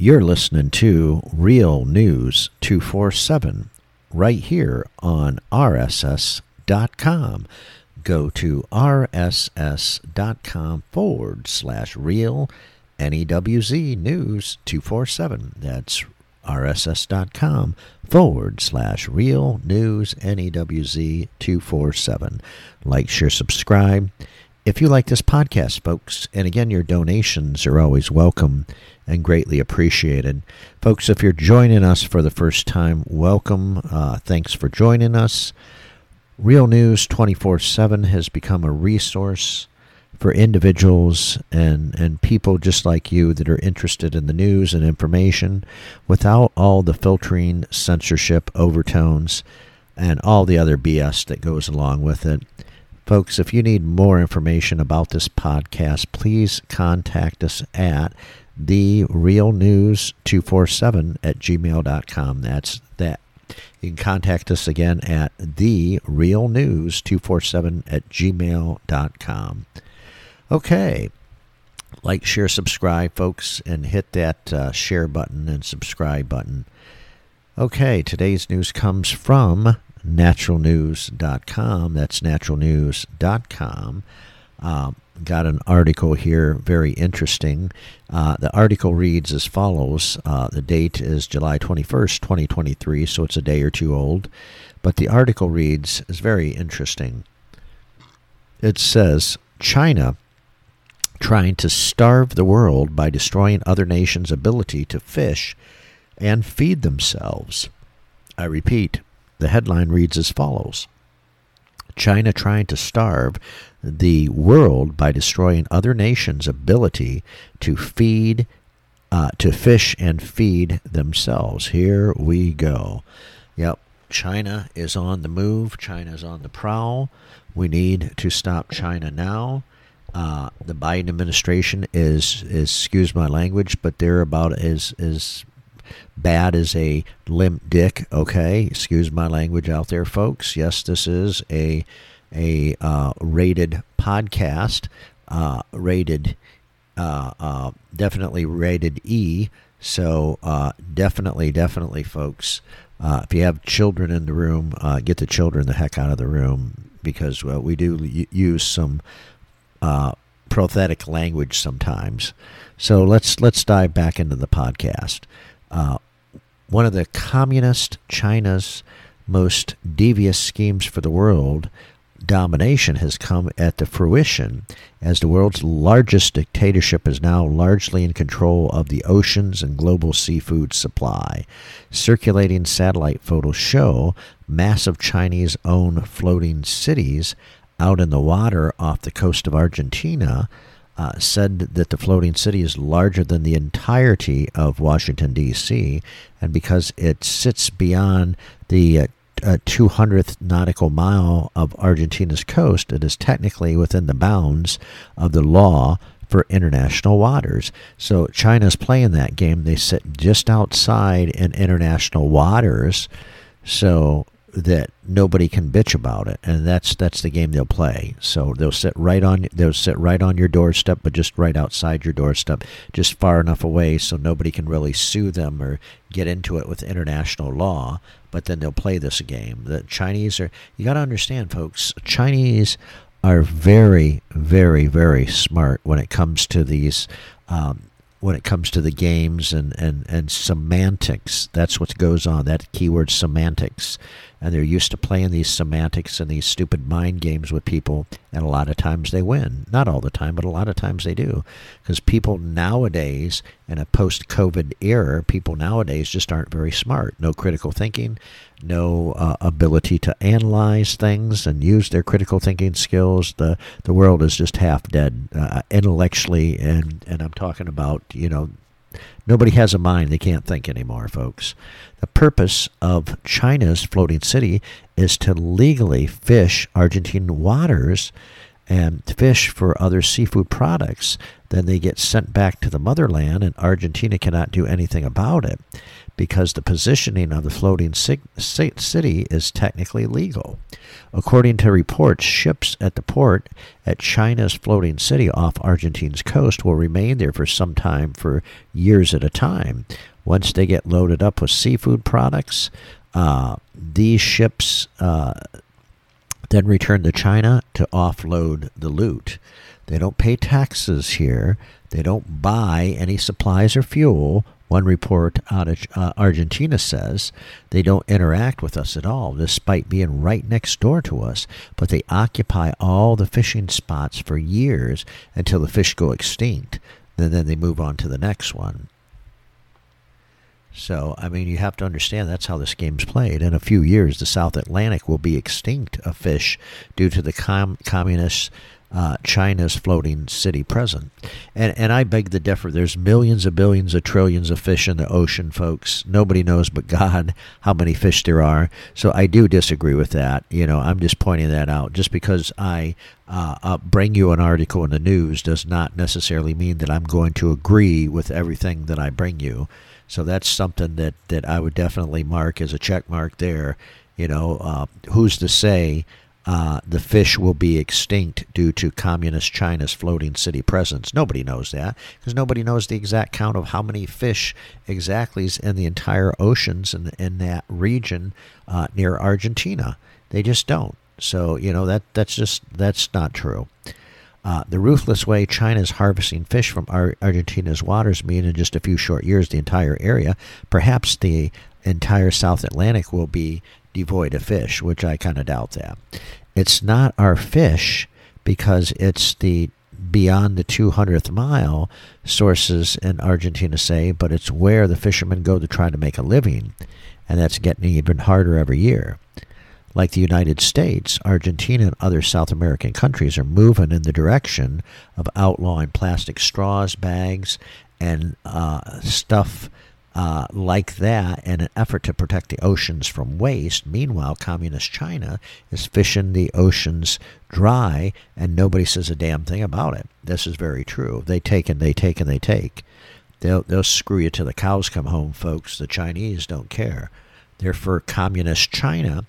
You're listening to Real News 247 right here on RSS.com. Go to RSS.com forward slash real NEWZ News 247. That's RSS.com forward slash real news NEWZ 247. Like, share, subscribe. If you like this podcast, folks, and again, your donations are always welcome and greatly appreciated. Folks, if you're joining us for the first time, welcome. Uh, thanks for joining us. Real News 24 7 has become a resource for individuals and, and people just like you that are interested in the news and information without all the filtering, censorship, overtones, and all the other BS that goes along with it. Folks, if you need more information about this podcast, please contact us at therealnews247 at gmail.com. That's that. You can contact us again at therealnews247 at gmail.com. Okay. Like, share, subscribe, folks, and hit that uh, share button and subscribe button. Okay, today's news comes from naturalnews.com. That's naturalnews.com. Um, got an article here, very interesting. Uh, the article reads as follows uh, The date is July 21st, 2023, so it's a day or two old. But the article reads is very interesting. It says China trying to starve the world by destroying other nations' ability to fish and feed themselves. I repeat, the headline reads as follows China trying to starve the world by destroying other nations' ability to feed, uh, to fish and feed themselves. Here we go. Yep, China is on the move. China is on the prowl. We need to stop China now. Uh, the Biden administration is, is, excuse my language, but they're about as as bad as a limp dick. Okay, excuse my language out there, folks. Yes, this is a a uh, rated podcast, uh, rated uh, uh definitely rated E. So uh, definitely, definitely, folks. Uh, if you have children in the room, get the children the heck out of the room because we do use some prothetic language sometimes. So let's let's dive back into the podcast. One of the communist China's most devious schemes for the world domination has come at the fruition as the world's largest dictatorship is now largely in control of the oceans and global seafood supply. Circulating satellite photos show massive Chinese owned floating cities out in the water off the coast of Argentina uh, said that the floating city is larger than the entirety of Washington, D.C., and because it sits beyond the uh, uh, 200th nautical mile of Argentina's coast, it is technically within the bounds of the law for international waters. So China's playing that game. They sit just outside in international waters. So that nobody can bitch about it, and that's that's the game they'll play. So they'll sit right on they'll sit right on your doorstep, but just right outside your doorstep, just far enough away so nobody can really sue them or get into it with international law. But then they'll play this game. The Chinese are you got to understand, folks. Chinese are very, very, very smart when it comes to these. Um, when it comes to the games and, and, and semantics. That's what goes on, that keyword semantics. And they're used to playing these semantics and these stupid mind games with people and a lot of times they win. Not all the time but a lot of times they do. Because people nowadays in a post-covid era people nowadays just aren't very smart. No critical thinking no uh, ability to analyze things and use their critical thinking skills. The the world is just half dead uh, intellectually and and I'm talking about you know Nobody has a mind. They can't think anymore, folks. The purpose of China's floating city is to legally fish Argentine waters and fish for other seafood products, then they get sent back to the motherland, and Argentina cannot do anything about it because the positioning of the floating city is technically legal. According to reports, ships at the port at China's floating city off Argentina's coast will remain there for some time, for years at a time. Once they get loaded up with seafood products, uh, these ships uh, then return to China to offload the loot. They don't pay taxes here. They don't buy any supplies or fuel one report out of uh, Argentina says they don't interact with us at all, despite being right next door to us, but they occupy all the fishing spots for years until the fish go extinct. And then they move on to the next one. So, I mean, you have to understand that's how this game's played. In a few years, the South Atlantic will be extinct of fish due to the com- communist uh, China's floating city present. And, and I beg the differ. There's millions of billions of trillions of fish in the ocean, folks. Nobody knows but God how many fish there are. So I do disagree with that. You know, I'm just pointing that out. Just because I uh, uh, bring you an article in the news does not necessarily mean that I'm going to agree with everything that I bring you. So that's something that, that I would definitely mark as a check mark there. You know, uh, who's to say uh, the fish will be extinct due to communist China's floating city presence. Nobody knows that because nobody knows the exact count of how many fish exactly is in the entire oceans in, in that region uh, near Argentina. They just don't. So you know that that's just that's not true. Uh, the ruthless way China is harvesting fish from Ar- Argentina's waters mean in just a few short years the entire area, perhaps the entire South Atlantic, will be devoid of fish, which I kind of doubt that. It's not our fish because it's the beyond the 200th mile, sources in Argentina say, but it's where the fishermen go to try to make a living, and that's getting even harder every year. Like the United States, Argentina and other South American countries are moving in the direction of outlawing plastic straws, bags, and uh, stuff uh, like that in an effort to protect the oceans from waste. Meanwhile, communist China is fishing the oceans dry, and nobody says a damn thing about it. This is very true. They take and they take and they take. They'll, they'll screw you till the cows come home, folks. The Chinese don't care. They're for communist China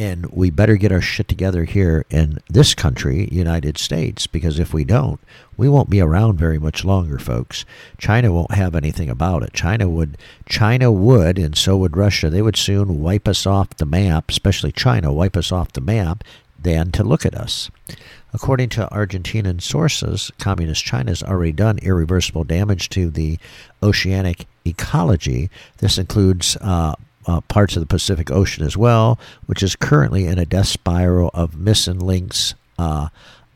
and we better get our shit together here in this country, United States, because if we don't, we won't be around very much longer, folks. China won't have anything about it. China would, China would, and so would Russia. They would soon wipe us off the map, especially China, wipe us off the map, than to look at us. According to Argentinian sources, Communist China has already done irreversible damage to the oceanic ecology. This includes uh, uh, parts of the Pacific Ocean as well, which is currently in a death spiral of missing links uh,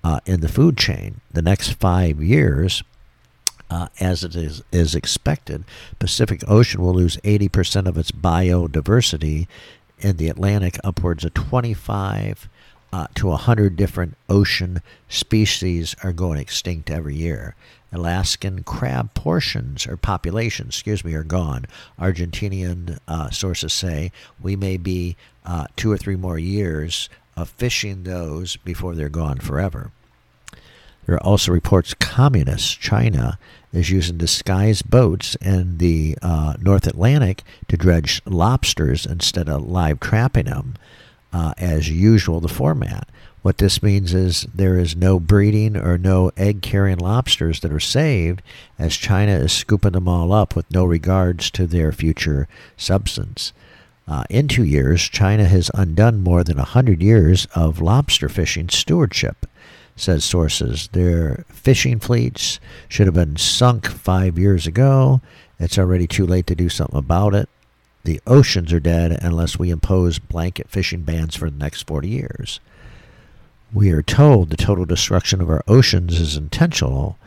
uh, in the food chain. The next five years, uh, as it is, is expected, Pacific Ocean will lose 80% of its biodiversity. In the Atlantic, upwards of 25 uh, to 100 different ocean species are going extinct every year. Alaskan crab portions or populations, excuse me, are gone. Argentinian uh, sources say we may be uh, two or three more years of fishing those before they're gone forever. There are also reports communist China is using disguised boats in the uh, North Atlantic to dredge lobsters instead of live trapping them, uh, as usual, the format. What this means is there is no breeding or no egg carrying lobsters that are saved, as China is scooping them all up with no regards to their future substance. Uh, in two years, China has undone more than a hundred years of lobster fishing stewardship, says sources. Their fishing fleets should have been sunk five years ago. It's already too late to do something about it. The oceans are dead unless we impose blanket fishing bans for the next 40 years. We are told the total destruction of our oceans is intentional,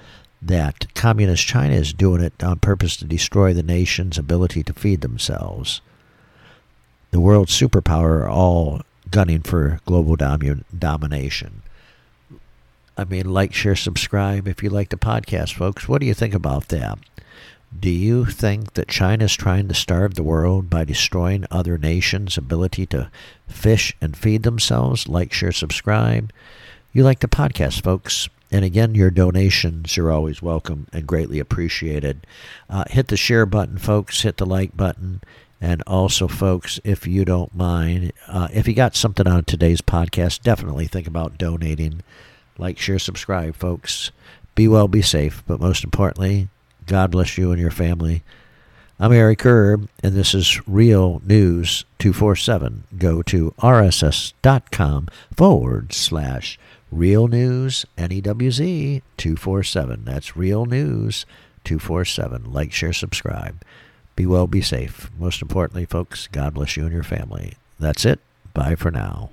that Communist China is doing it on purpose to destroy the nation's ability to feed themselves. The world superpower are all gunning for global domination. I mean, like, share, subscribe if you like the podcast, folks. What do you think about that? Do you think that China is trying to starve the world by destroying other nations' ability to fish and feed themselves? Like, share, subscribe. you like the podcast, folks. And again, your donations are always welcome and greatly appreciated. Uh, hit the share button, folks. Hit the like button. And also, folks, if you don't mind, uh, if you got something on today's podcast, definitely think about donating. Like, share, subscribe, folks. Be well, be safe. But most importantly, God bless you and your family. I'm Eric Erb, and this is Real News 247. Go to rss.com forward slash Real News NEWZ 247. That's Real News 247. Like, share, subscribe. Be well, be safe. Most importantly, folks, God bless you and your family. That's it. Bye for now.